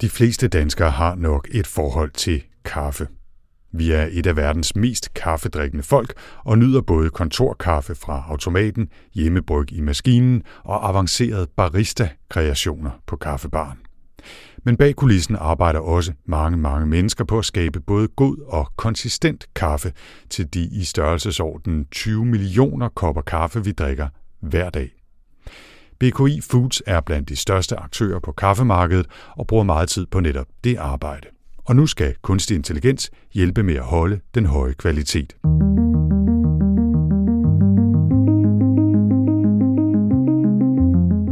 De fleste danskere har nok et forhold til kaffe. Vi er et af verdens mest kaffedrikkende folk og nyder både kontorkaffe fra automaten, hjemmebryg i maskinen og avancerede barista-kreationer på kaffebaren. Men bag kulissen arbejder også mange, mange mennesker på at skabe både god og konsistent kaffe til de i størrelsesordenen 20 millioner kopper kaffe, vi drikker hver dag. BKI Foods er blandt de største aktører på kaffemarkedet og bruger meget tid på netop det arbejde. Og nu skal kunstig intelligens hjælpe med at holde den høje kvalitet.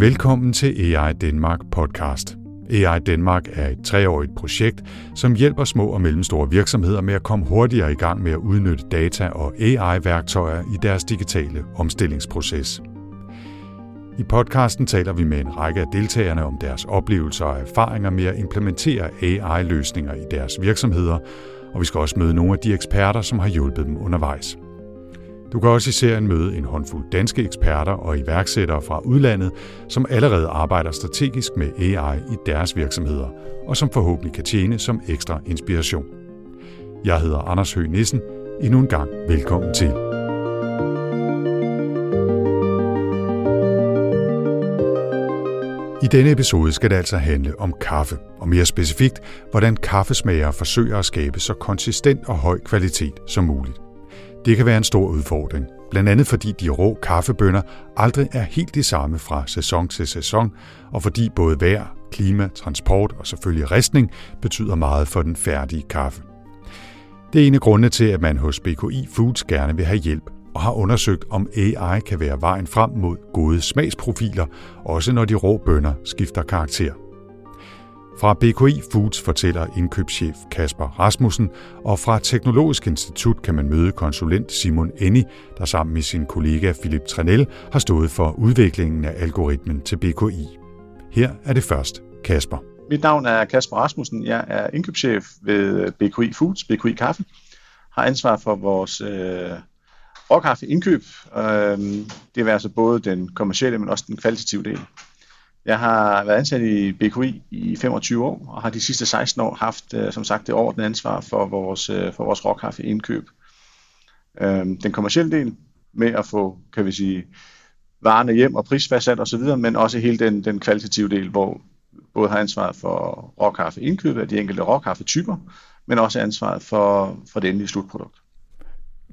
Velkommen til AI Danmark podcast. AI Danmark er et treårigt projekt, som hjælper små og mellemstore virksomheder med at komme hurtigere i gang med at udnytte data og AI-værktøjer i deres digitale omstillingsproces. I podcasten taler vi med en række af deltagerne om deres oplevelser og erfaringer med at implementere AI-løsninger i deres virksomheder, og vi skal også møde nogle af de eksperter, som har hjulpet dem undervejs. Du kan også i serien møde en håndfuld danske eksperter og iværksættere fra udlandet, som allerede arbejder strategisk med AI i deres virksomheder, og som forhåbentlig kan tjene som ekstra inspiration. Jeg hedder Anders Høgh Nissen. Endnu en gang velkommen til. I denne episode skal det altså handle om kaffe, og mere specifikt, hvordan kaffesmagere forsøger at skabe så konsistent og høj kvalitet som muligt. Det kan være en stor udfordring, blandt andet fordi de rå kaffebønner aldrig er helt de samme fra sæson til sæson, og fordi både vejr, klima, transport og selvfølgelig ristning betyder meget for den færdige kaffe. Det er en af grundene til, at man hos BKI Foods gerne vil have hjælp og har undersøgt, om AI kan være vejen frem mod gode smagsprofiler, også når de rå bønder skifter karakter. Fra BKI Foods fortæller indkøbschef Kasper Rasmussen, og fra Teknologisk Institut kan man møde konsulent Simon Enni, der sammen med sin kollega Philip Tranel har stået for udviklingen af algoritmen til BKI. Her er det først Kasper. Mit navn er Kasper Rasmussen. Jeg er indkøbschef ved BKI Foods, BKI Kaffe. Har ansvar for vores øh, råkaffe indkøb. Øh, det er altså både den kommercielle, men også den kvalitative del. Jeg har været ansat i BKI i 25 år, og har de sidste 16 år haft, øh, som sagt, det overordnede ansvar for vores, øh, for vores råkaffe indkøb. Øhm, den kommercielle del med at få, kan vi sige, varerne hjem og prisfastsat osv., men også hele den, den kvalitative del, hvor både har ansvaret for råkaffe indkøb af de enkelte råkaffetyper, men også ansvaret for, for det endelige slutprodukt.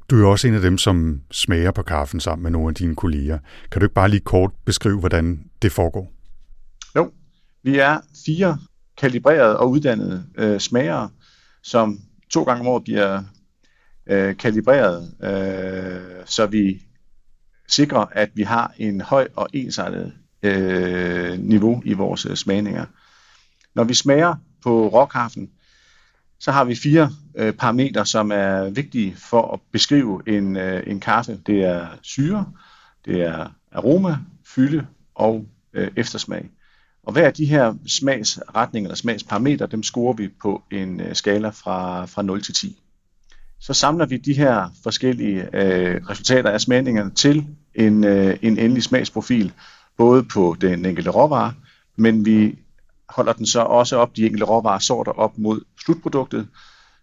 Du er også en af dem, som smager på kaffen sammen med nogle af dine kolleger. Kan du ikke bare lige kort beskrive, hvordan det foregår? Jo, vi er fire kalibrerede og uddannede øh, smagere, som to gange om året bliver øh, kalibreret, øh, så vi sikrer, at vi har en høj og ensartet øh, niveau i vores øh, smagninger. Når vi smager på råkaffen, så har vi fire øh, parametre, som er vigtige for at beskrive en, øh, en kaffe. Det er syre, det er aroma, fylde og øh, eftersmag. Og hver af de her smagsretninger eller smagsparametre, dem scorer vi på en øh, skala fra, fra 0 til 10. Så samler vi de her forskellige øh, resultater af smagningerne til en, øh, en endelig smagsprofil, både på den enkelte råvare, men vi holder den så også op, de enkelte råvaresorter op mod slutproduktet,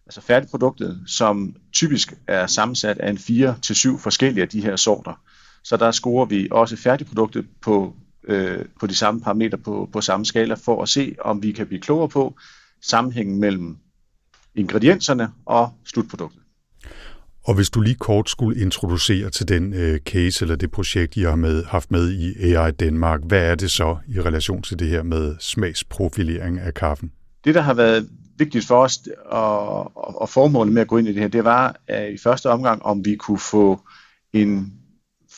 altså færdigproduktet, som typisk er sammensat af en 4 til forskellige af de her sorter. Så der scorer vi også færdigproduktet på, øh, på de samme parametre på, på samme skala, for at se, om vi kan blive klogere på sammenhængen mellem ingredienserne og slutproduktet. Og hvis du lige kort skulle introducere til den øh, case eller det projekt, I har med, haft med i AI Danmark, hvad er det så i relation til det her med smagsprofilering af kaffen? Det, der har været vigtigt for os, og, og, og formålet med at gå ind i det her, det var at i første omgang, om vi kunne få en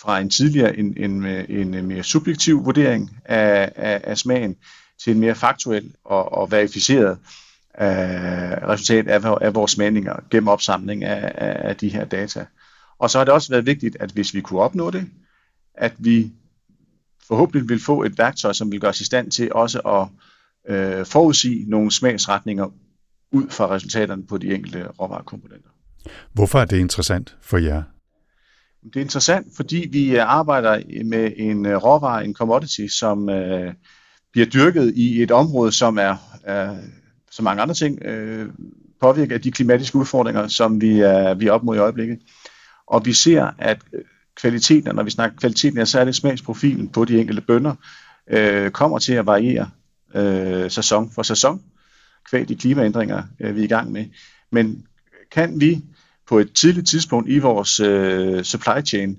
fra en tidligere en, en, en, en mere subjektiv vurdering af, af, af smagen til en mere faktuel og, og verificeret øh, resultat af, af vores smagninger gennem opsamling af, af, af de her data. Og så har det også været vigtigt, at hvis vi kunne opnå det, at vi forhåbentlig vil få et værktøj, som vil gøre os i stand til også at øh, forudsige nogle smagsretninger ud fra resultaterne på de enkelte råvarekomponenter. Hvorfor er det interessant for jer? Det er interessant, fordi vi arbejder med en øh, råvare, en commodity, som øh, bliver dyrket i et område, som er, er så mange andre ting, øh, påvirket af de klimatiske udfordringer, som vi er, vi er op mod i øjeblikket. Og vi ser, at øh, kvaliteten, når vi snakker kvaliteten, er særligt smagsprofilen på de enkelte bønder, øh, kommer til at variere øh, sæson for sæson, kvæg de klimaændringer, øh, vi er i gang med. Men kan vi på et tidligt tidspunkt i vores øh, supply chain,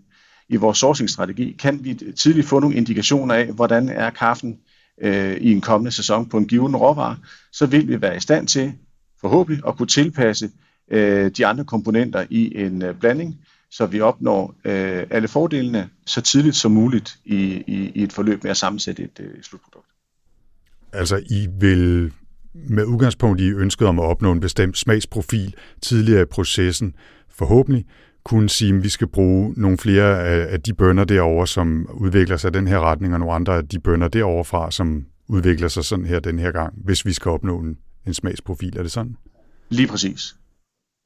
i vores sourcing-strategi, kan vi tidligt få nogle indikationer af, hvordan er kaffen øh, i en kommende sæson på en given råvare, så vil vi være i stand til forhåbentlig at kunne tilpasse øh, de andre komponenter i en øh, blanding, så vi opnår øh, alle fordelene så tidligt som muligt i, i, i et forløb med at sammensætte et øh, slutprodukt. Altså I vil med udgangspunkt i ønsket om at opnå en bestemt smagsprofil tidligere i processen, forhåbentlig kunne sige, at vi skal bruge nogle flere af de bønder derover, som udvikler sig den her retning, og nogle andre af de bønder derovre fra, som udvikler sig sådan her den her gang, hvis vi skal opnå en, en smagsprofil. Er det sådan? Lige præcis.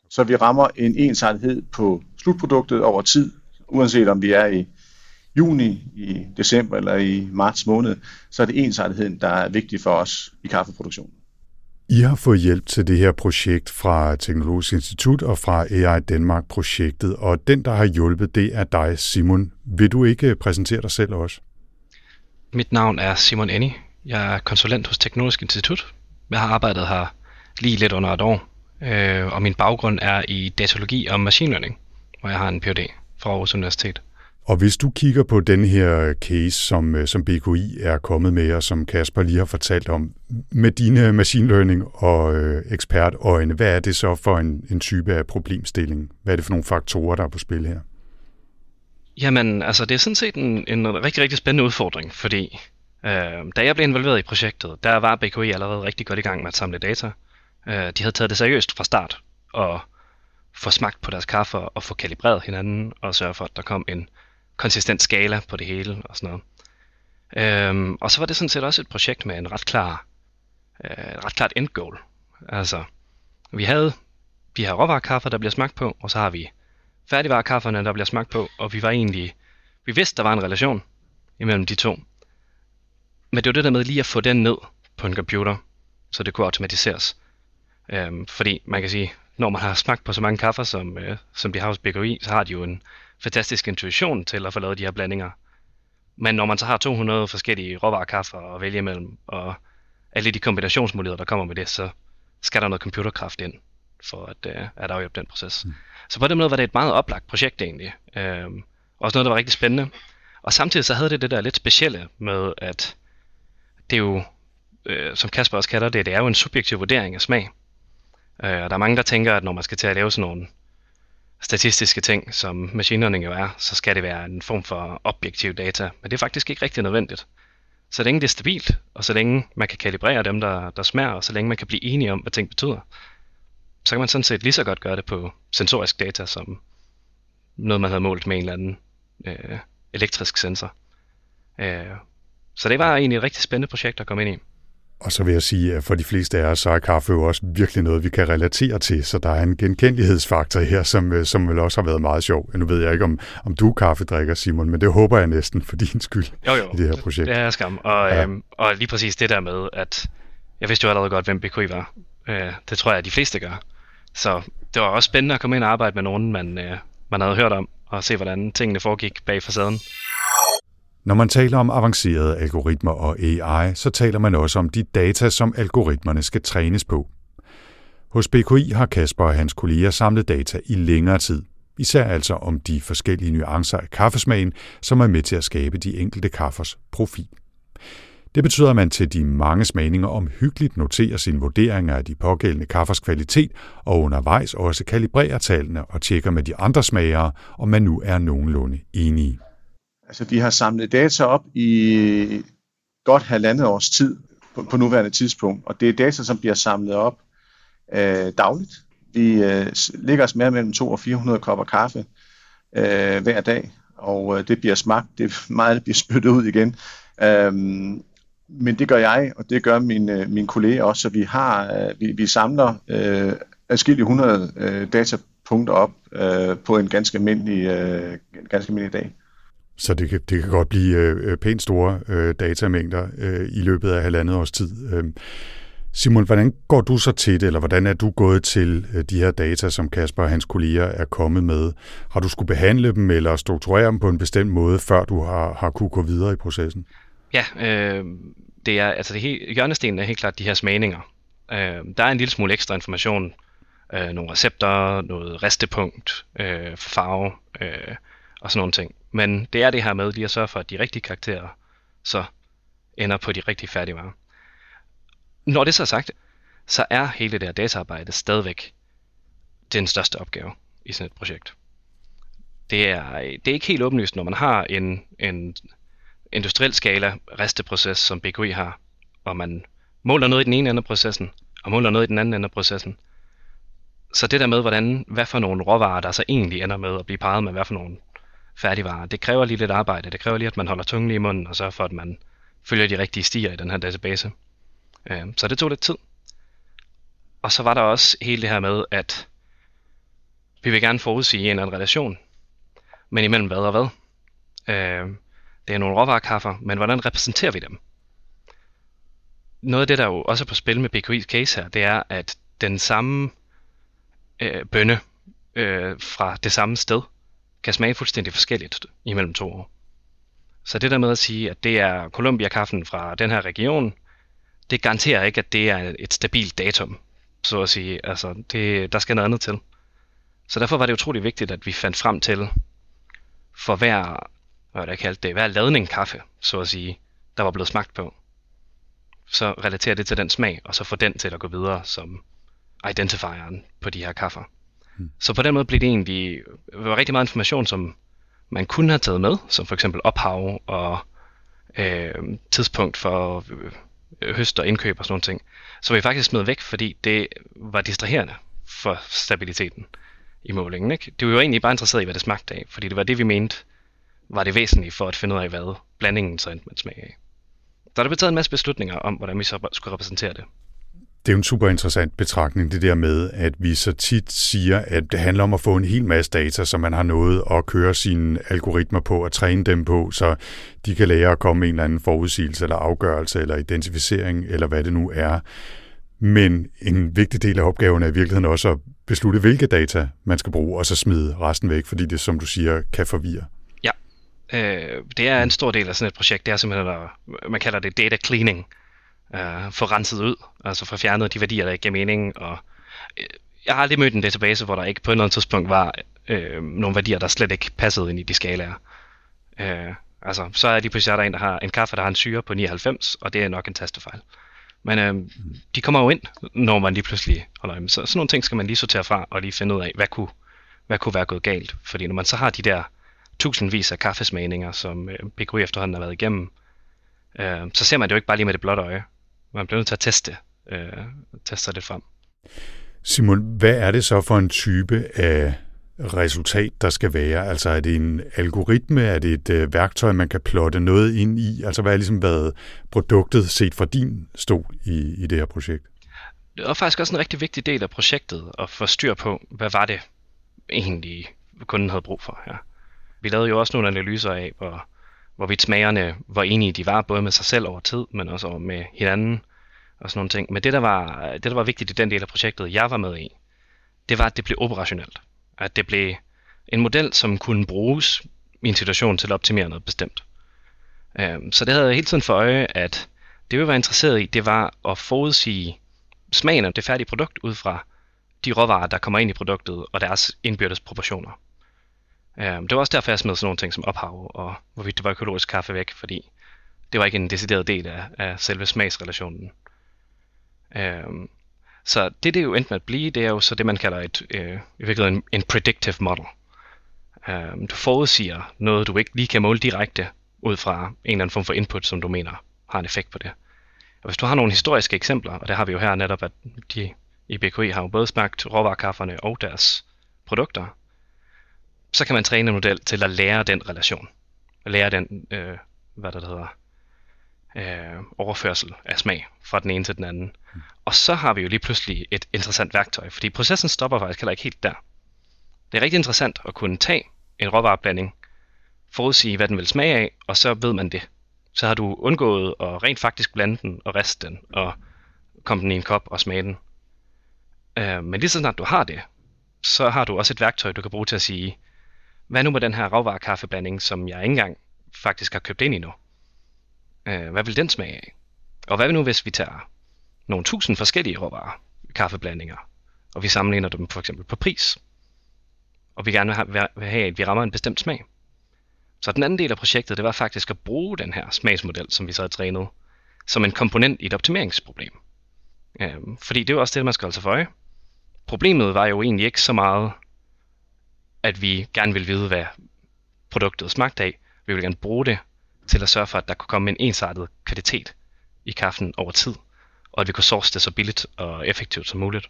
Så vi rammer en ensartethed på slutproduktet over tid, uanset om vi er i juni, i december eller i marts måned, så er det ensartetheden, der er vigtig for os i kaffeproduktionen. I har fået hjælp til det her projekt fra Teknologisk Institut og fra AI Danmark-projektet, og den, der har hjulpet, det er dig, Simon. Vil du ikke øh, præsentere dig selv også? Mit navn er Simon Enni. Jeg er konsulent hos Teknologisk Institut. Jeg har arbejdet her lige lidt under et år, øh, og min baggrund er i datalogi og machine learning, hvor jeg har en Ph.D. fra Aarhus Universitet. Og hvis du kigger på den her case, som, øh, som BKI er kommet med, og som Kasper lige har fortalt om, med dine machine learning og øh, ekspertøjne, hvad er det så for en, en type af problemstilling? Hvad er det for nogle faktorer, der er på spil her? Jamen, altså det er sådan set en, en rigtig, rigtig spændende udfordring, fordi øh, da jeg blev involveret i projektet, der var BKI allerede rigtig godt i gang med at samle data. Øh, de havde taget det seriøst fra start, og få smagt på deres kaffe og få kalibreret hinanden, og sørge for, at der kom en konsistent skala på det hele og sådan noget. Øhm, og så var det sådan set også et projekt med en ret klar, øh, ret klart end goal. Altså, vi havde de her råvarekaffer, der bliver smagt på, og så har vi færdigvarekafferne, der bliver smagt på, og vi var egentlig, vi vidste, der var en relation imellem de to. Men det var det der med lige at få den ned på en computer, så det kunne automatiseres. Øhm, fordi man kan sige, når man har smagt på så mange kaffer, som, øh, som de har hos BKI, så har de jo en fantastisk intuition til at få lavet de her blandinger. Men når man så har 200 forskellige råvarekaffer at vælge imellem, og alle de kombinationsmuligheder, der kommer med det, så skal der noget computerkraft ind, for at, uh, at afhjælpe den proces. Mm. Så på den måde var det et meget oplagt projekt egentlig. Um, også noget, der var rigtig spændende. Og samtidig så havde det det der lidt specielle med, at det er jo, uh, som Kasper også kalder det, det er jo en subjektiv vurdering af smag. Uh, og der er mange, der tænker, at når man skal til at lave sådan nogle statistiske ting, som machine learning jo er, så skal det være en form for objektiv data. Men det er faktisk ikke rigtig nødvendigt. Så længe det er stabilt, og så længe man kan kalibrere dem, der, der smager, og så længe man kan blive enige om, hvad ting betyder, så kan man sådan set lige så godt gøre det på sensorisk data, som noget, man havde målt med en eller anden øh, elektrisk sensor. Øh, så det var egentlig et rigtig spændende projekt at komme ind i. Og så vil jeg sige, at for de fleste af os, så er kaffe jo også virkelig noget, vi kan relatere til, så der er en genkendelighedsfaktor her, som, øh, som vel også har været meget sjov. Nu ved jeg ikke, om, om du er kaffedrikker, Simon, men det håber jeg næsten for din skyld jo, jo, i det her projekt. det er skam. Og, ja. øhm, og lige præcis det der med, at jeg vidste jo allerede godt, hvem BKI var. Øh, det tror jeg, at de fleste gør. Så det var også spændende at komme ind og arbejde med nogen, man, øh, man havde hørt om, og se, hvordan tingene foregik bag facaden. Når man taler om avancerede algoritmer og AI, så taler man også om de data, som algoritmerne skal trænes på. Hos BKI har Kasper og hans kolleger samlet data i længere tid, især altså om de forskellige nuancer af kaffesmagen, som er med til at skabe de enkelte kaffers profil. Det betyder, at man til de mange smagninger omhyggeligt noterer sine vurderinger af de pågældende kaffers kvalitet, og undervejs også kalibrerer tallene og tjekker med de andre smagere, om man nu er nogenlunde enige. Altså, vi har samlet data op i godt halvandet års tid på, på nuværende tidspunkt, og det er data, som bliver samlet op øh, dagligt. Vi øh, ligger os mere mellem 200 og 400 kopper kaffe øh, hver dag, og øh, det bliver smagt, det er meget, det bliver spyttet ud igen. Øhm, men det gør jeg, og det gør mine, øh, mine kolleger også, så vi har, øh, vi, vi samler øh, adskillige 100 øh, datapunkter op øh, på en ganske almindelig, øh, ganske almindelig dag. Så det kan, det kan godt blive øh, øh, pænt store øh, datamængder øh, i løbet af halvandet års tid. Øh, Simon, hvordan går du så til det, eller hvordan er du gået til øh, de her data, som Kasper og hans kolleger er kommet med? Har du skulle behandle dem eller strukturere dem på en bestemt måde, før du har, har kunne gå videre i processen? Ja, øh, det er, altså det helt, hjørnestenen er helt klart de her smagninger. Øh, der er en lille smule ekstra information, øh, nogle recepter, noget restepunkt øh, farve øh, og sådan nogle ting. Men det er det her med lige at sørge for, at de rigtige karakterer så ender på de rigtige færdigvarer. Når det så er sagt, så er hele det her dataarbejde stadigvæk den største opgave i sådan et projekt. Det er, det er ikke helt åbenlyst, når man har en, en industriel skala resteproces, som BKI har, og man måler noget i den ene ende af processen, og måler noget i den anden ende af processen. Så det der med, hvordan, hvad for nogle råvarer, der så egentlig ender med at blive parret med, hvad for nogle færdigvarer, det kræver lige lidt arbejde. Det kræver lige, at man holder tungen lige i munden, og sørger for, at man følger de rigtige stier i den her database. Øh, så det tog lidt tid. Og så var der også hele det her med, at vi vil gerne forudsige en eller anden relation, men imellem hvad og hvad. Øh, det er nogle råvarekaffer, men hvordan repræsenterer vi dem? Noget af det, der jo også er på spil med BKI's case her, det er, at den samme øh, bønne øh, fra det samme sted kan smage fuldstændig forskelligt imellem to år. Så det der med at sige, at det er Columbia-kaffen fra den her region, det garanterer ikke, at det er et stabilt datum, så at sige. Altså, det, der skal noget andet til. Så derfor var det utrolig vigtigt, at vi fandt frem til, for hver, hvad jeg kaldte det, hver ladning kaffe, så at sige, der var blevet smagt på, så relaterer det til den smag, og så få den til at gå videre som identifieren på de her kaffer. Hmm. Så på den måde blev det egentlig var rigtig meget information, som man kunne have taget med, som for eksempel ophav og øh, tidspunkt for øh, høst og indkøb og sådan noget ting, så vi faktisk smed væk, fordi det var distraherende for stabiliteten i målingen. Ikke? Det var jo egentlig bare interesseret i, hvad det smagte af, fordi det var det, vi mente var det væsentlige for at finde ud af, hvad blandingen så endte med smag af. Der er der blevet taget en masse beslutninger om, hvordan vi så skulle repræsentere det. Det er jo en super interessant betragtning, det der med, at vi så tit siger, at det handler om at få en hel masse data, så man har noget at køre sine algoritmer på og træne dem på, så de kan lære at komme med en eller anden forudsigelse eller afgørelse eller identificering eller hvad det nu er. Men en vigtig del af opgaven er i virkeligheden også at beslutte, hvilke data man skal bruge, og så smide resten væk, fordi det, som du siger, kan forvirre. Ja, øh, det er en stor del af sådan et projekt. Det er simpelthen, at man kalder det data cleaning øh, få renset ud, altså få fjernet de værdier, der ikke giver mening. Og, øh, jeg har aldrig mødt en database, hvor der ikke på et eller andet tidspunkt var øh, nogle værdier, der slet ikke passede ind i de skalaer. Øh, altså, så er de pludselig der en, der har en kaffe, der har en syre på 99, og det er nok en tastefejl. Men øh, de kommer jo ind, når man lige pludselig holder øje. Så sådan nogle ting skal man lige sortere fra, og lige finde ud af, hvad kunne, hvad kunne være gået galt. Fordi når man så har de der tusindvis af kaffesmagninger, som øh, PKI efterhånden har været igennem, øh, så ser man det jo ikke bare lige med det blotte øje. Man bliver nødt til at teste, øh, teste det frem. Simon, hvad er det så for en type af resultat, der skal være? Altså er det en algoritme? Er det et øh, værktøj, man kan plotte noget ind i? Altså hvad har ligesom været produktet set fra din stol i, i det her projekt? Det var faktisk også en rigtig vigtig del af projektet at få styr på, hvad var det egentlig, kunden havde brug for her. Vi lavede jo også nogle analyser af, hvor, hvorvidt smagerne var enige de var, både med sig selv over tid, men også med hinanden og sådan nogle ting. Men det der, var, det, der var vigtigt i den del af projektet, jeg var med i, det var, at det blev operationelt. At det blev en model, som kunne bruges i en situation til at optimere noget bestemt. Øhm, så det havde jeg hele tiden for øje, at det vi var interesseret i, det var at forudsige smagen af det færdige produkt ud fra de råvarer, der kommer ind i produktet, og deres indbyrdes proportioner. Øhm, det var også derfor, jeg smed sådan nogle ting som ophav, og hvorvidt det var økologisk kaffe væk, fordi det var ikke en decideret del af, af selve smagsrelationen. Øhm, så det, det jo endte med at blive, det er jo så det, man kalder et, øh, i virkeligheden en, en predictive model. Øhm, du forudsiger noget, du ikke lige kan måle direkte ud fra en eller anden form for input, som du mener har en effekt på det. Og hvis du har nogle historiske eksempler, og det har vi jo her netop, at de i BKI har jo både smagt råvarekafferne og deres produkter, så kan man træne en model til at lære den relation. Lære den, øh, hvad der hedder, øh, overførsel af smag fra den ene til den anden. Mm. Og så har vi jo lige pludselig et interessant værktøj, fordi processen stopper faktisk heller ikke helt der. Det er rigtig interessant at kunne tage en råvareblanding, forudsige, hvad den vil smage af, og så ved man det. Så har du undgået at rent faktisk blande den og riste den, og komme den i en kop og smage den. Øh, men lige så snart du har det, så har du også et værktøj, du kan bruge til at sige, hvad nu med den her råvarekaffeblanding, som jeg ikke engang faktisk har købt ind endnu? Øh, hvad vil den smage af? Og hvad nu, hvis vi tager nogle tusind forskellige råvarer, kaffeblandinger, og vi sammenligner dem for eksempel på pris, og vi gerne vil have, at vi rammer en bestemt smag. Så den anden del af projektet, det var faktisk at bruge den her smagsmodel, som vi så har trænet, som en komponent i et optimeringsproblem. Øhm, fordi det er jo også det, man skal holde sig for øje. Problemet var jo egentlig ikke så meget, at vi gerne vil vide, hvad produktet smagte af. Vi vil gerne bruge det til at sørge for, at der kunne komme en ensartet kvalitet i kaffen over tid, og at vi kunne source det så billigt og effektivt som muligt.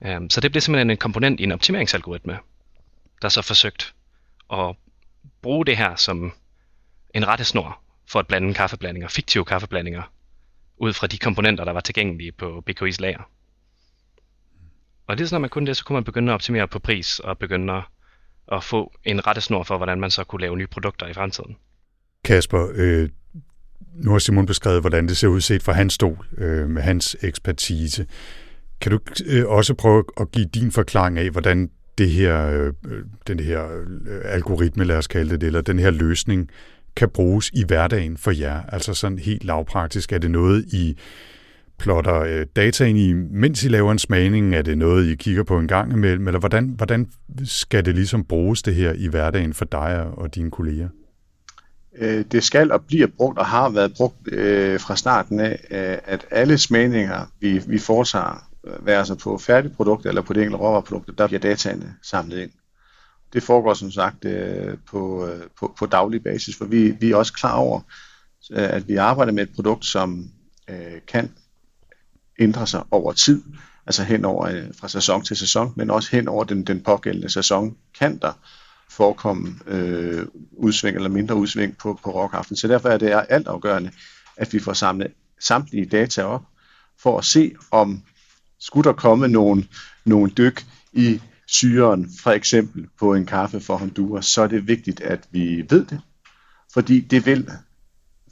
Um, så det blev simpelthen en komponent i en optimeringsalgoritme, der så forsøgt at bruge det her som en rettesnor for at blande kaffeblandinger, fiktive kaffeblandinger, ud fra de komponenter, der var tilgængelige på BKI's lager. Og det er når man kunne det, så kunne man begynde at optimere på pris og begynde at, at få en rettesnor for, hvordan man så kunne lave nye produkter i fremtiden. Kasper, øh, nu har Simon beskrevet, hvordan det ser ud set fra hans stol øh, med hans ekspertise. Kan du øh, også prøve at give din forklaring af, hvordan det her, øh, den her øh, algoritme, lad os kalde det, eller den her løsning, kan bruges i hverdagen for jer? Altså sådan helt lavpraktisk. Er det noget, I plotter øh, data ind i, mens I laver en smagning? Er det noget, I kigger på en gang imellem? Eller hvordan, hvordan skal det ligesom bruges det her i hverdagen for dig og dine kolleger? Øh, det skal og bliver brugt og har været brugt øh, fra starten af, øh, at alle smagninger, vi, vi foretager, øh, være sig på færdigprodukter eller på det enkelte råvareprodukter, der bliver dataene samlet ind. Det foregår som sagt øh, på, øh, på, på daglig basis, for vi, vi er også klar over, øh, at vi arbejder med et produkt, som øh, kan ændrer sig over tid, altså hen over øh, fra sæson til sæson, men også hen over den, den pågældende sæson kan der forekomme øh, udsving eller mindre udsving på, på rockaften. Så derfor er det altafgørende, at vi får samlet samtlige data op, for at se, om skulle der komme nogle, nogle dyk i syren, for eksempel på en kaffe for Honduras, så er det vigtigt, at vi ved det, fordi det vil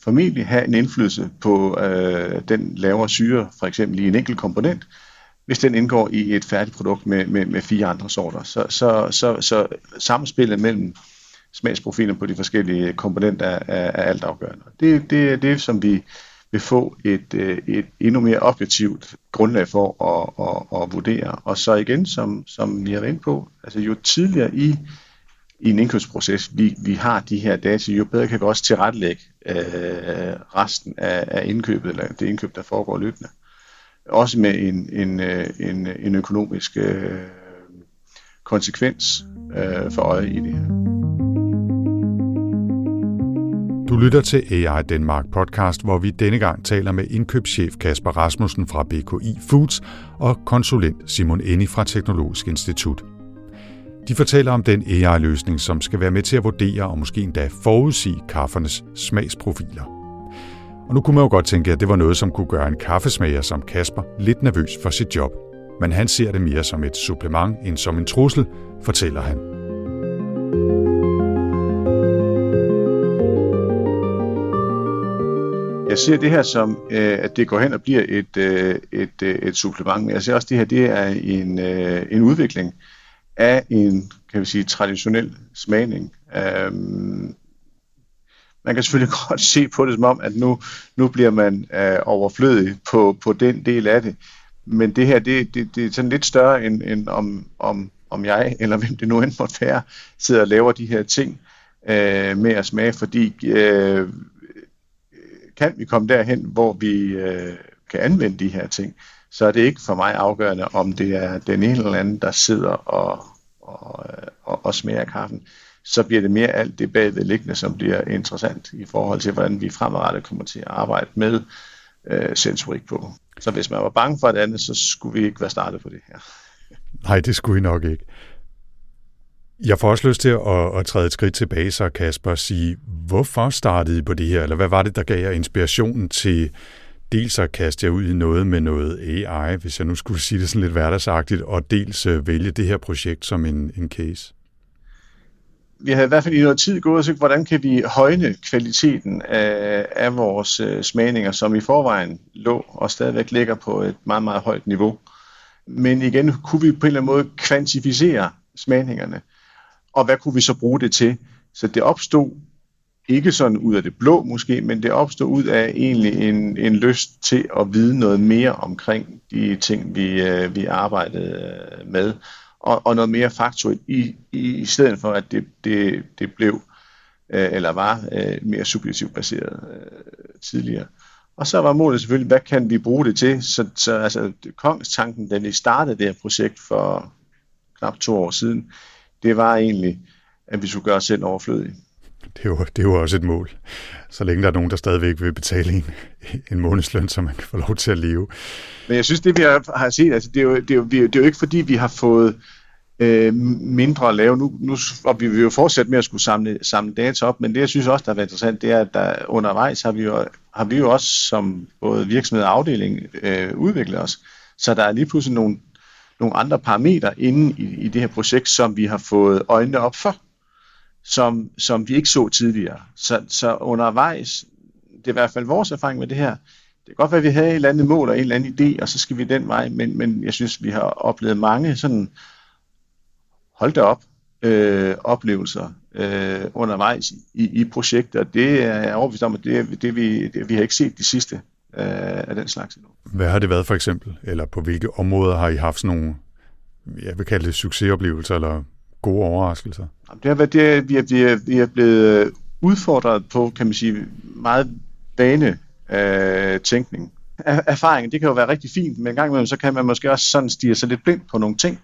formentlig have en indflydelse på øh, den lavere syre, for eksempel i en enkelt komponent, hvis den indgår i et færdigt produkt med, med, med fire andre sorter. Så, så, så, så samspillet mellem smagsprofilen på de forskellige komponenter er, er alt afgørende. Det, det er det, som vi vil få et, øh, et endnu mere objektivt grundlag for at, at, at vurdere. Og så igen, som, som vi har været inde på, altså jo tidligere i, i en indkøbsproces, vi, vi har de her data, jo bedre kan vi også tilrettelægge øh, resten af, af indkøbet, eller det indkøb, der foregår løbende også med en, en, øh, en, en økonomisk øh, konsekvens øh, for øje i det her. Du lytter til AI Danmark podcast, hvor vi denne gang taler med indkøbschef Kasper Rasmussen fra BKI Foods og konsulent Simon Enni fra Teknologisk Institut. De fortæller om den AI-løsning, som skal være med til at vurdere og måske endda forudsige kaffernes smagsprofiler. Og nu kunne man jo godt tænke, at det var noget, som kunne gøre en kaffesmager som Kasper lidt nervøs for sit job. Men han ser det mere som et supplement end som en trussel, fortæller han. Jeg ser det her som, øh, at det går hen og bliver et, øh, et, øh, et supplement, men jeg ser også, at det her det er en, en udvikling af en kan vi sige, traditionel smagning. Øhm, man kan selvfølgelig godt se på det som om, at nu, nu bliver man øh, overflødig på, på den del af det. Men det her, det, det, det er sådan lidt større end, end om, om, om jeg, eller hvem det nu end måtte være, sidder og laver de her ting øh, med at smage, fordi øh, kan vi komme derhen, hvor vi øh, kan anvende de her ting, så er det ikke for mig afgørende, om det er den ene eller anden, der sidder og, og, og, og smager kaffen så bliver det mere alt det bagvedliggende, som bliver interessant i forhold til, hvordan vi fremadrettet kommer til at arbejde med øh, sensorik på. Så hvis man var bange for det andet, så skulle vi ikke være startet på det her. Nej, det skulle I nok ikke. Jeg får også lyst til at, at træde et skridt tilbage, så Kasper, og sige, hvorfor startede I på det her? Eller hvad var det, der gav jer inspirationen til dels at kaste jer ud i noget med noget AI, hvis jeg nu skulle sige det sådan lidt hverdagsagtigt, og dels øh, vælge det her projekt som en, en case? vi har i hvert fald i noget tid gået og søgt, hvordan kan vi højne kvaliteten af, af vores øh, smagninger, som i forvejen lå og stadigvæk ligger på et meget, meget højt niveau. Men igen, kunne vi på en eller anden måde kvantificere smagningerne, og hvad kunne vi så bruge det til? Så det opstod ikke sådan ud af det blå måske, men det opstod ud af egentlig en, en lyst til at vide noget mere omkring de ting, vi, øh, vi arbejdede øh, med og, og noget mere faktuelt, i, i, i stedet for at det, det, det blev øh, eller var øh, mere subjektivt baseret øh, tidligere. Og så var målet selvfølgelig, hvad kan vi bruge det til? Så, så altså, kongstanken, da vi startede det her projekt for knap to år siden, det var egentlig, at vi skulle gøre os selv overflødige. Det er, jo, det er jo også et mål. Så længe der er nogen, der stadigvæk vil betale en, en månedsløn, så man kan få lov til at leve. Men jeg synes, det vi har, har set, altså, det, er jo, det, er jo, det er jo ikke fordi, vi har fået øh, mindre at lave. Nu, nu, og vi vil jo fortsætte med at skulle samle, samle data op, men det jeg synes også, der er interessant, det er, at der undervejs har vi jo, har vi jo også som både virksomhed og afdeling øh, udviklet os. Så der er lige pludselig nogle, nogle andre parametre inde i, i det her projekt, som vi har fået øjnene op for som, som vi ikke så tidligere. Så, så undervejs, det er i hvert fald vores erfaring med det her, det kan godt være, at vi havde et eller andet mål og en eller anden idé, og så skal vi den vej, men, men jeg synes, vi har oplevet mange sådan, hold da op, øh, oplevelser øh, undervejs i, i projekter. og det er jeg overbevist om, at det, det, vi, det vi har ikke set de sidste øh, af den slags endnu. Hvad har det været for eksempel, eller på hvilke områder har I haft sådan nogle, jeg vil kalde det succesoplevelser, eller gode overraskelser? Det har været det, vi er, vi er, vi er blevet øh, udfordret på, kan man sige, meget vane øh, tænkning. Erfaring, det kan jo være rigtig fint, men en gang imellem, så kan man måske også sådan stige sig lidt blind på nogle ting.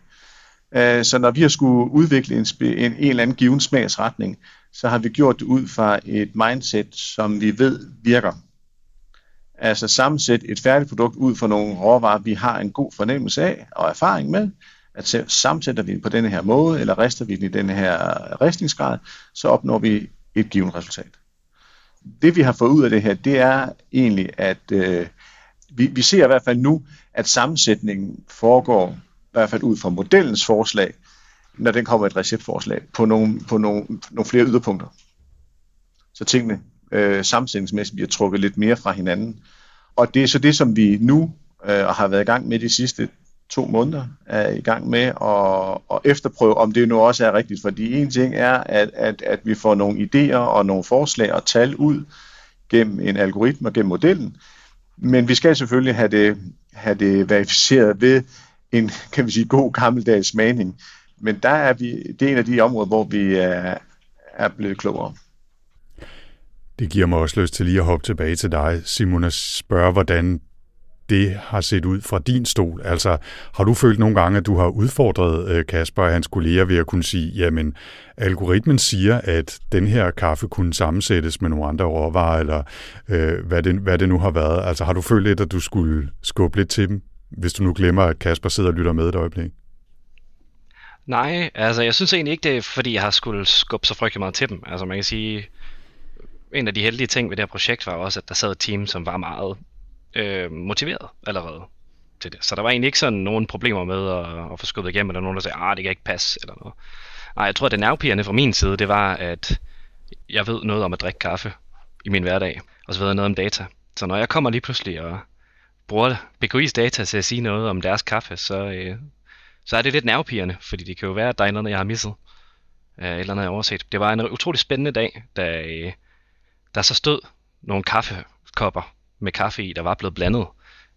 Øh, så når vi har skulle udvikle en, en, en eller anden given smagsretning, så har vi gjort det ud fra et mindset, som vi ved virker. Altså sammensætte et færdigt produkt ud fra nogle råvarer, vi har en god fornemmelse af og erfaring med, at sammensætter vi den på denne her måde, eller rester vi den i denne her restningsgrad, så opnår vi et givet resultat. Det vi har fået ud af det her, det er egentlig, at øh, vi, vi ser i hvert fald nu, at sammensætningen foregår, i hvert fald ud fra modellens forslag, når den kommer et receptforslag, på nogle, på nogle, nogle flere yderpunkter. Så tingene øh, sammensætningsmæssigt bliver trukket lidt mere fra hinanden. Og det er så det, som vi nu øh, har været i gang med de sidste to måneder er i gang med at, at efterprøve, om det nu også er rigtigt. Fordi en ting er, at, at, at vi får nogle idéer og nogle forslag og tal ud gennem en algoritme og gennem modellen. Men vi skal selvfølgelig have det, have det verificeret ved en, kan vi sige, god gammeldags maning. Men der er vi, det er en af de områder, hvor vi er, er blevet klogere. Det giver mig også lyst til lige at hoppe tilbage til dig, Simon, og spørge, hvordan det har set ud fra din stol? Altså, har du følt nogle gange, at du har udfordret øh, Kasper og hans kolleger ved at kunne sige, jamen, algoritmen siger, at den her kaffe kunne sammensættes med nogle andre råvarer, eller øh, hvad, det, hvad det nu har været? Altså, har du følt lidt, at du skulle skubbe lidt til dem, hvis du nu glemmer, at Kasper sidder og lytter med et øjeblik? Nej, altså jeg synes egentlig ikke, det er fordi, jeg har skulle skubbe så frygtelig meget til dem. Altså man kan sige, en af de heldige ting ved det her projekt var også, at der sad et team, som var meget øh, motiveret allerede til det. Så der var egentlig ikke sådan nogen problemer med at, at få skubbet igennem, eller nogen, der sagde, ah, det kan ikke passe, eller noget. Nej, jeg tror, at det nervepirrende fra min side, det var, at jeg ved noget om at drikke kaffe i min hverdag, og så ved jeg noget om data. Så når jeg kommer lige pludselig og bruger BKI's data til at sige noget om deres kaffe, så, øh, så er det lidt nervepirrende, fordi det kan jo være, at der er noget, jeg har misset, øh, eller noget, jeg har overset. Det var en utrolig spændende dag, da øh, der så stod nogle kaffekopper med kaffe i, der var blevet blandet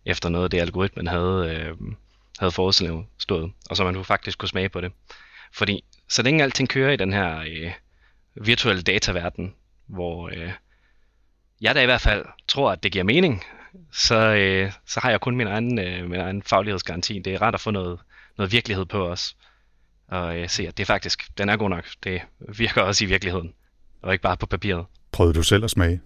efter noget af det algoritmen havde, øh, havde forudstået, og så man kunne faktisk kunne smage på det. Fordi så længe alting kører i den her øh, virtuelle dataverden, hvor øh, jeg da i hvert fald tror, at det giver mening, så, øh, så har jeg kun min egen, øh, min egen faglighedsgaranti. Det er rart at få noget, noget virkelighed på os. Og øh, se, at det faktisk, den er god nok. Det virker også i virkeligheden, og ikke bare på papiret. Prøvede du selv at smage?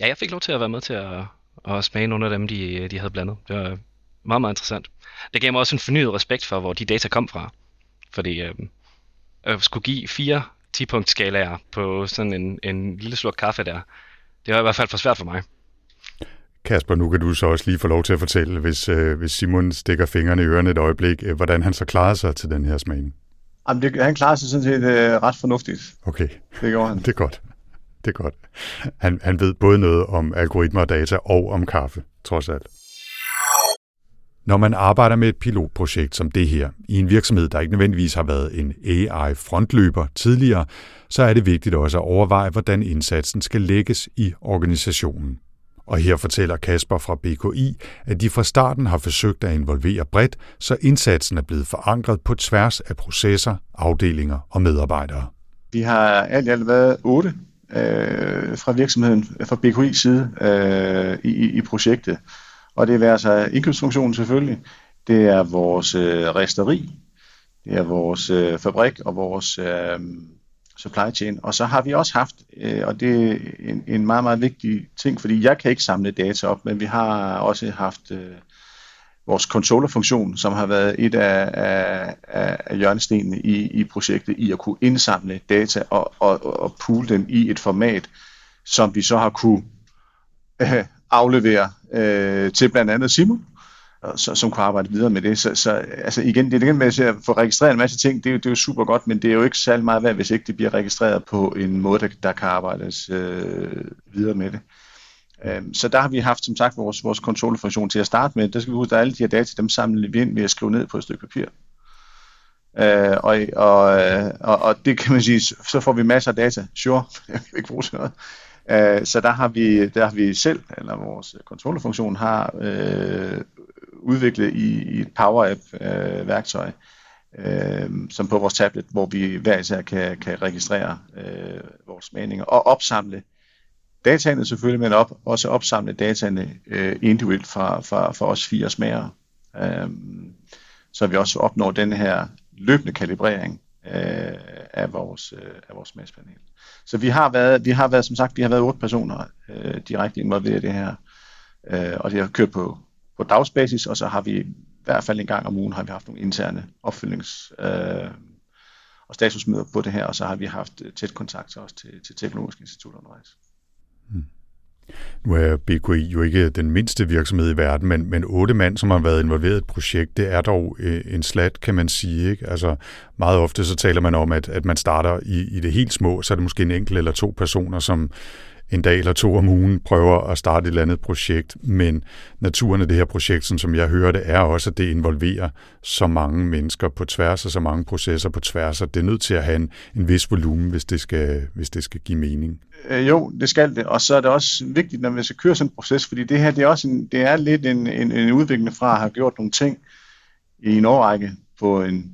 Ja, jeg fik lov til at være med til at, og smage nogle af dem, de, de havde blandet. Det var meget, meget interessant. Det gav mig også en fornyet respekt for, hvor de data kom fra. Fordi øh, at skulle give fire 10-punkt skalaer på sådan en, en lille slurk kaffe der, det var i hvert fald for svært for mig. Kasper, nu kan du så også lige få lov til at fortælle, hvis, øh, hvis Simon stikker fingrene i ørerne et øjeblik, øh, hvordan han så klarede sig til den her smagning. Jamen, det, han klarer sig sådan set øh, ret fornuftigt. Okay. Det gjorde han. Det er godt. Det er godt. Han, han ved både noget om algoritmer og data og om kaffe, trods alt. Når man arbejder med et pilotprojekt som det her, i en virksomhed, der ikke nødvendigvis har været en AI-frontløber tidligere, så er det vigtigt også at overveje, hvordan indsatsen skal lægges i organisationen. Og her fortæller Kasper fra BKI, at de fra starten har forsøgt at involvere bredt, så indsatsen er blevet forankret på tværs af processer, afdelinger og medarbejdere. Vi har alt i alt været otte øh, fra virksomheden, fra BKI's side øh, i, i projektet. Og det er altså indkøbsfunktionen selvfølgelig. Det er vores øh, resteri, det er vores øh, fabrik og vores øh, supply chain. Og så har vi også haft, øh, og det er en, en meget, meget vigtig ting, fordi jeg kan ikke samle data op, men vi har også haft øh, vores controllerfunktion, som har været et af, af, af hjørnestenene i, i projektet, i at kunne indsamle data og, og, og pool dem i et format, som vi så har kunne øh, aflevere øh, til blandt andet Simon, så, som kunne arbejde videre med det. Så, så altså igen, det er igen med at få registreret en masse ting, det er, jo, det er jo super godt, men det er jo ikke særlig meget værd, hvis ikke det bliver registreret på en måde, der, der kan arbejdes øh, videre med det. Øhm, så der har vi haft, som sagt, vores, vores kontrolfunktion til at starte med. Der skal vi huske, at alle de her data, dem samler vi ind ved at skrive ned på et stykke papir. Øh, og, og, øh, og, og det kan man sige, så får vi masser af data. Sure, jeg vil ikke bruge til noget. Øh, så der har vi, der har vi selv, eller vores kontrolfunktion har øh, udviklet i, i et Power App-værktøj, øh, øh, som på vores tablet, hvor vi hver især kan, kan registrere øh, vores meninger og opsamle dataene selvfølgelig, men op, også opsamle dataene øh, individuelt fra, fra, fra os fire smager, øh, så vi også opnår den her løbende kalibrering øh, af vores, øh, af vores smagspanel. Så vi har været, vi har været, som sagt, vi har været otte personer øh, direkte involveret i det her, øh, og det har kørt på, på dagsbasis, og så har vi i hvert fald en gang om ugen har vi haft nogle interne opfølgnings- øh, og statusmøder på det her, og så har vi haft øh, tæt kontakt også til, til Teknologisk Institut undervejs. Hmm. Nu er BKI jo ikke den mindste virksomhed i verden, men, men otte mand, som har været involveret i et projekt, det er dog øh, en slat, kan man sige. Ikke? Altså, meget ofte så taler man om, at, at man starter i, i det helt små, så er det måske en enkelt eller to personer, som en dag eller to om ugen prøver at starte et eller andet projekt, men naturen af det her projekt, som jeg hører det, er også, at det involverer så mange mennesker på tværs og så mange processer på tværs, og det er nødt til at have en, en vis volumen, hvis det, skal, hvis det skal give mening. Øh, jo, det skal det, og så er det også vigtigt, når vi skal køre sådan en proces, fordi det her det er, også en, det er lidt en, en, en udvikling fra at have gjort nogle ting i en årrække på en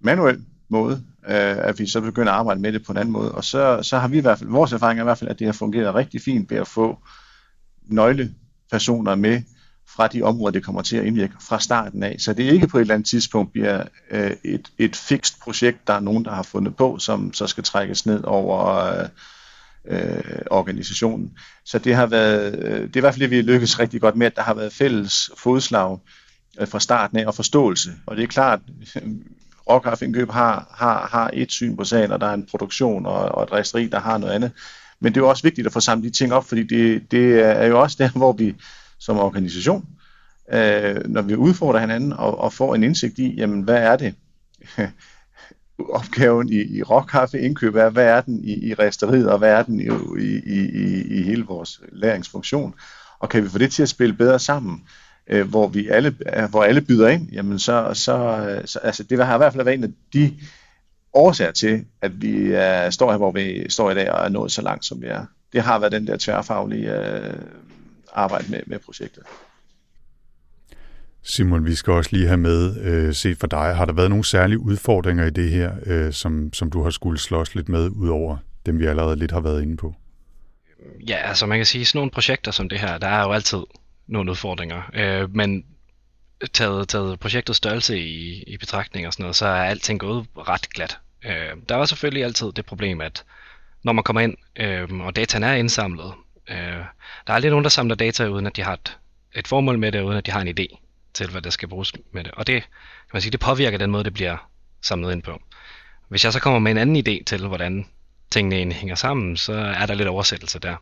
manuel måde, øh, at vi så begynder at arbejde med det på en anden måde. Og så, så har vi i hvert fald, vores erfaring er i hvert fald, at det har fungeret rigtig fint ved at få nøglepersoner med fra de områder, det kommer til at indvirke fra starten af. Så det er ikke på et eller andet tidspunkt bliver øh, et, et fikst projekt, der er nogen, der har fundet på, som så skal trækkes ned over øh, øh, organisationen. Så det har været, øh, det er i hvert fald det, vi lykkes rigtig godt med, at der har været fælles fodslag øh, fra starten af og forståelse. Og det er klart, Råkraftindkøb har, har, har et syn på sagen, og der er en produktion og, og et resteri, der har noget andet. Men det er jo også vigtigt at få samlet de ting op, fordi det, det er jo også der, hvor vi som organisation, øh, når vi udfordrer hinanden og, og får en indsigt i, jamen hvad er det, opgaven i, i råkaffe indkøb er, hvad er den i, i resteriet, og hvad er den i, i, i, i hele vores læringsfunktion, og kan vi få det til at spille bedre sammen, øh, hvor vi alle, hvor alle byder ind, jamen så, så, så altså det har i hvert fald været en af de årsager til, at vi øh, står her, hvor vi står i dag og er nået så langt, som vi er. Det har været den der tværfaglige øh, arbejde med, med projektet. Simon, vi skal også lige have med, øh, set for dig, har der været nogle særlige udfordringer i det her, øh, som, som du har skulle slås lidt med, udover dem, vi allerede lidt har været inde på? Ja, altså man kan sige, sådan nogle projekter som det her, der er jo altid nogle udfordringer. Øh, men taget, taget projektets størrelse i, i betragtning og sådan noget, så er alting gået ret glat. Øh, der var selvfølgelig altid det problem, at når man kommer ind, øh, og dataen er indsamlet, øh, der er aldrig nogen, der samler data, uden at de har et, et formål med det, uden at de har en idé til, hvad der skal bruges med det. Og det, kan man sige, det påvirker den måde, det bliver samlet ind på. Hvis jeg så kommer med en anden idé til, hvordan tingene egentlig hænger sammen, så er der lidt oversættelse der.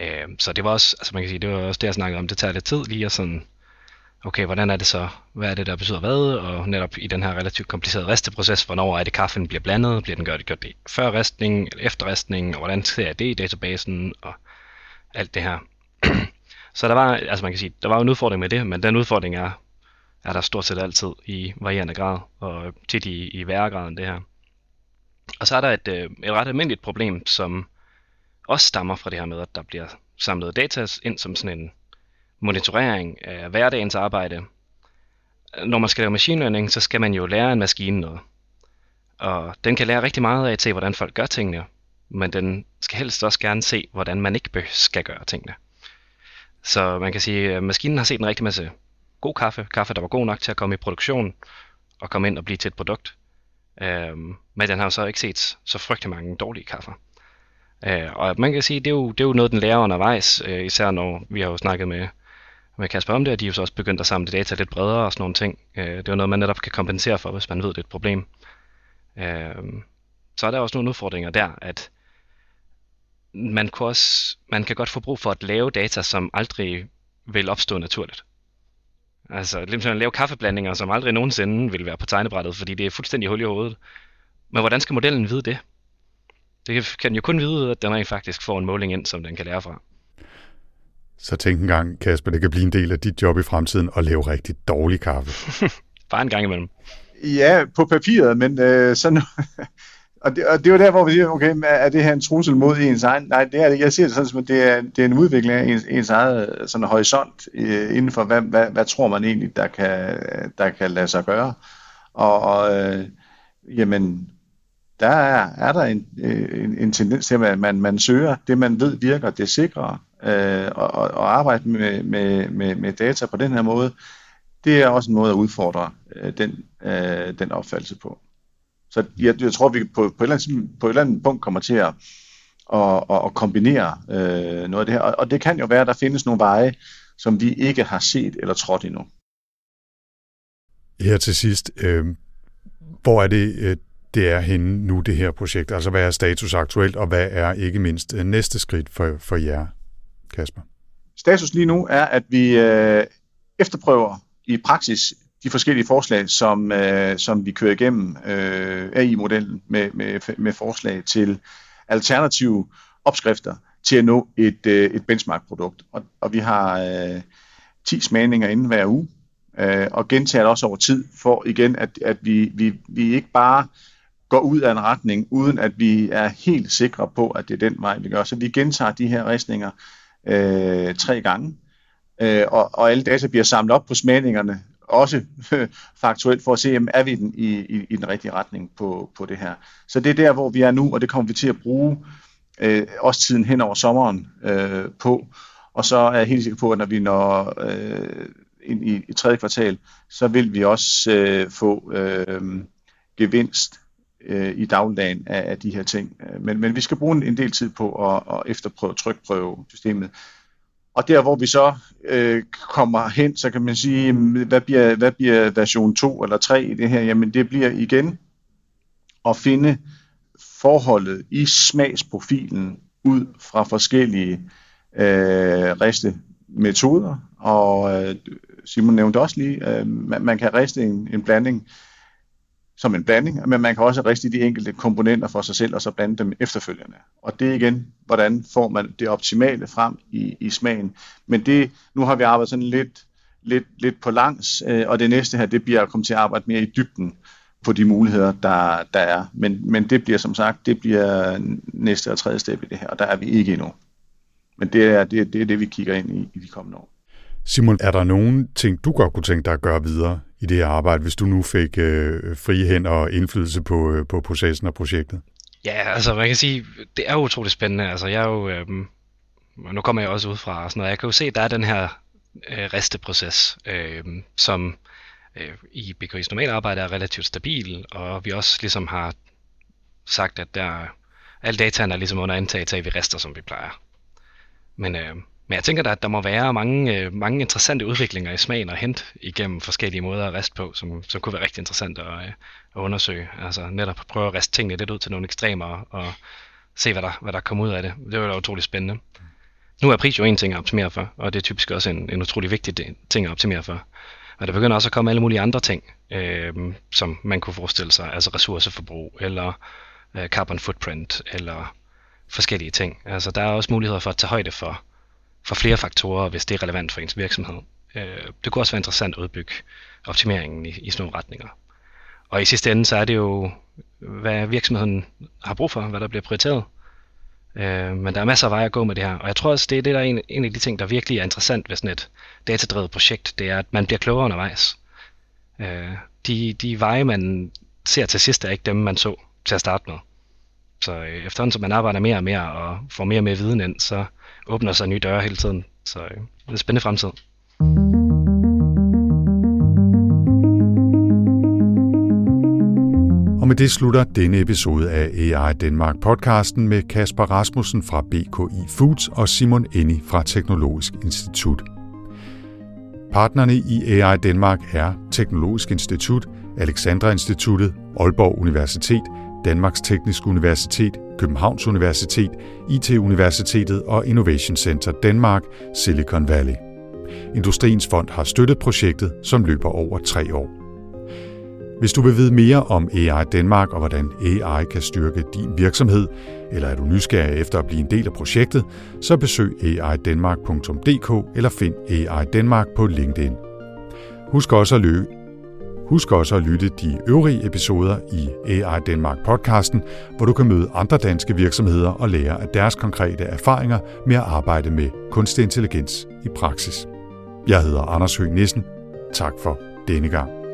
Øh, så det var også, altså man kan sige, det var også det, jeg snakkede om. Det tager lidt tid lige at sådan okay, hvordan er det så, hvad er det, der betyder hvad, og netop i den her relativt komplicerede resteproces, hvornår er det, kaffen bliver blandet, bliver den gjort, gjort det før restning eller efter restning, og hvordan ser det i databasen, og alt det her. så der var, altså man kan sige, der var en udfordring med det, men den udfordring er, er der stort set altid i varierende grad, og tit i, i værre grad end det her. Og så er der et, øh, et ret almindeligt problem, som også stammer fra det her med, at der bliver samlet data ind som sådan en monitorering af hverdagens arbejde. Når man skal lave machine learning, så skal man jo lære en maskine noget. Og den kan lære rigtig meget af at se, hvordan folk gør tingene, men den skal helst også gerne se, hvordan man ikke skal gøre tingene. Så man kan sige, at maskinen har set en rigtig masse god kaffe, kaffe, der var god nok til at komme i produktion og komme ind og blive til et produkt. Øhm, men den har så ikke set så frygtelig mange dårlige kaffer. Øh, og man kan sige, det er jo, det er jo noget, den lærer undervejs, øh, især når vi har jo snakket med, med Kasper om det, og de er jo så også begyndt at samle data lidt bredere og sådan nogle ting. Øh, det er jo noget, man netop kan kompensere for, hvis man ved, det er et problem. Øh, så er der også nogle udfordringer der, at man, kan også, man kan godt få brug for at lave data, som aldrig vil opstå naturligt. Altså, ligesom at lave kaffeblandinger, som aldrig nogensinde vil være på tegnebrættet, fordi det er fuldstændig hul i hovedet. Men hvordan skal modellen vide det? Det kan jo kun vide, at den rent faktisk får en måling ind, som den kan lære fra. Så tænk en gang, Kasper, det kan blive en del af dit job i fremtiden at lave rigtig dårlig kaffe. Bare en gang imellem. Ja, på papiret, men øh, sådan... og, det, og det er jo der, hvor vi siger, okay, er det her en trussel mod ens egen? Nej, det er det. Jeg siger det sådan, at det er, det er en udvikling af ens, ens eget sådan horisont øh, inden for, hvad, hvad, hvad tror man egentlig, der kan, der kan lade sig gøre. Og, og øh, jamen, der er, er der en, øh, en, en tendens til, at man, man søger det, man ved virker, det sikre, øh, og, og arbejde med, med, med, med data på den her måde, det er også en måde at udfordre øh, den, øh, den opfattelse på. Så jeg, jeg tror, vi på, på, et eller andet, på et eller andet punkt kommer til at, at, at, at kombinere øh, noget af det her. Og, og det kan jo være, at der findes nogle veje, som vi ikke har set eller trådt endnu. Her til sidst, øh, hvor er det, øh, det er henne nu, det her projekt? Altså, hvad er status aktuelt, og hvad er ikke mindst øh, næste skridt for, for jer, Kasper? Status lige nu er, at vi øh, efterprøver i praksis de forskellige forslag, som, øh, som vi kører igennem øh, AI-modellen med, med, med forslag til alternative opskrifter til at nå et, øh, et benchmark-produkt. Og, og vi har øh, 10 smagninger inden hver uge, øh, og gentager det også over tid, for igen, at, at vi, vi, vi ikke bare går ud af en retning, uden at vi er helt sikre på, at det er den vej, vi gør. Så vi gentager de her ristninger øh, tre gange, øh, og, og alle data bliver samlet op på smagningerne, også faktuelt for at se, jamen, er vi den i, i, i den rigtige retning på, på det her. Så det er der, hvor vi er nu, og det kommer vi til at bruge øh, også tiden hen over sommeren øh, på. Og så er jeg helt sikker på, at når vi når øh, ind i, i tredje kvartal, så vil vi også øh, få øh, gevinst øh, i dagligdagen af, af de her ting. Øh, men, men vi skal bruge en, en del tid på at, at efterprøve, trykprøve systemet. Og der hvor vi så øh, kommer hen, så kan man sige, mm, hvad bliver, hvad bliver version 2 eller 3 i det her? Jamen det bliver igen at finde forholdet i smagsprofilen ud fra forskellige øh, riste metoder. Og øh, Simon nævnte også lige, øh, man, man kan riste en, en blanding som en blanding, men man kan også riste de enkelte komponenter for sig selv, og så blande dem efterfølgende. Og det er igen, hvordan får man det optimale frem i, i smagen. Men det, nu har vi arbejdet sådan lidt, lidt, lidt på langs, øh, og det næste her, det bliver at komme til at arbejde mere i dybden på de muligheder, der, der er. Men, men det bliver som sagt, det bliver næste og tredje step i det her, og der er vi ikke endnu. Men det er det, det, er det vi kigger ind i i de kommende år. Simon, er der nogen ting, du godt kunne tænke dig at gøre videre i det her arbejde, hvis du nu fik øh, frie hænder og indflydelse på, øh, på processen og projektet? Ja, altså man kan sige, det er utroligt spændende. Altså jeg er jo, øh, nu kommer jeg også ud fra sådan noget, jeg kan jo se, der er den her øh, resteproces, øh, som øh, i BKI's normale arbejde er relativt stabil, og vi også ligesom har sagt, at der, alle dataen er ligesom under antagelse af, at vi rester, som vi plejer. Men øh, men jeg tænker da, at der må være mange, øh, mange interessante udviklinger i smagen at hente igennem forskellige måder at riste på, som, som kunne være rigtig interessant at, øh, at undersøge. Altså netop at prøve at riste tingene lidt ud til nogle ekstremer og se, hvad der, hvad der kommer ud af det. Det var da utroligt spændende. Nu er pris jo en ting at optimere for, og det er typisk også en, en utrolig vigtig ting at optimere for. Og der begynder også at komme alle mulige andre ting, øh, som man kunne forestille sig, altså ressourceforbrug, eller øh, carbon footprint, eller forskellige ting. Altså der er også muligheder for at tage højde for, for flere faktorer, hvis det er relevant for ens virksomhed. Øh, det kunne også være interessant at udbygge optimeringen i, i sådan nogle retninger. Og i sidste ende, så er det jo, hvad virksomheden har brug for, hvad der bliver prioriteret. Øh, men der er masser af veje at gå med det her. Og jeg tror også, det er det, der er en, en af de ting, der virkelig er interessant ved sådan et datadrevet projekt, det er, at man bliver klogere undervejs. Øh, de, de veje, man ser til sidst, er ikke dem, man så til at starte med. Så øh, efterhånden, som man arbejder mere og mere og får mere og mere viden ind, så åbner sig nye døre hele tiden. Så øh, det er en spændende fremtid. Og med det slutter denne episode af AI Danmark podcasten med Kasper Rasmussen fra BKI Foods og Simon Enni fra Teknologisk Institut. Partnerne i AI Danmark er Teknologisk Institut, Alexandra Instituttet, Aalborg Universitet, Danmarks Tekniske Universitet, Københavns Universitet, IT-universitetet og Innovation Center Danmark, Silicon Valley. Industriens Fond har støttet projektet, som løber over tre år. Hvis du vil vide mere om AI Danmark og hvordan AI kan styrke din virksomhed, eller er du nysgerrig efter at blive en del af projektet, så besøg aidanmark.dk eller find AI Danmark på LinkedIn. Husk også at løbe Husk også at lytte de øvrige episoder i AI Danmark podcasten, hvor du kan møde andre danske virksomheder og lære af deres konkrete erfaringer med at arbejde med kunstig intelligens i praksis. Jeg hedder Anders Høgh Nissen. Tak for denne gang.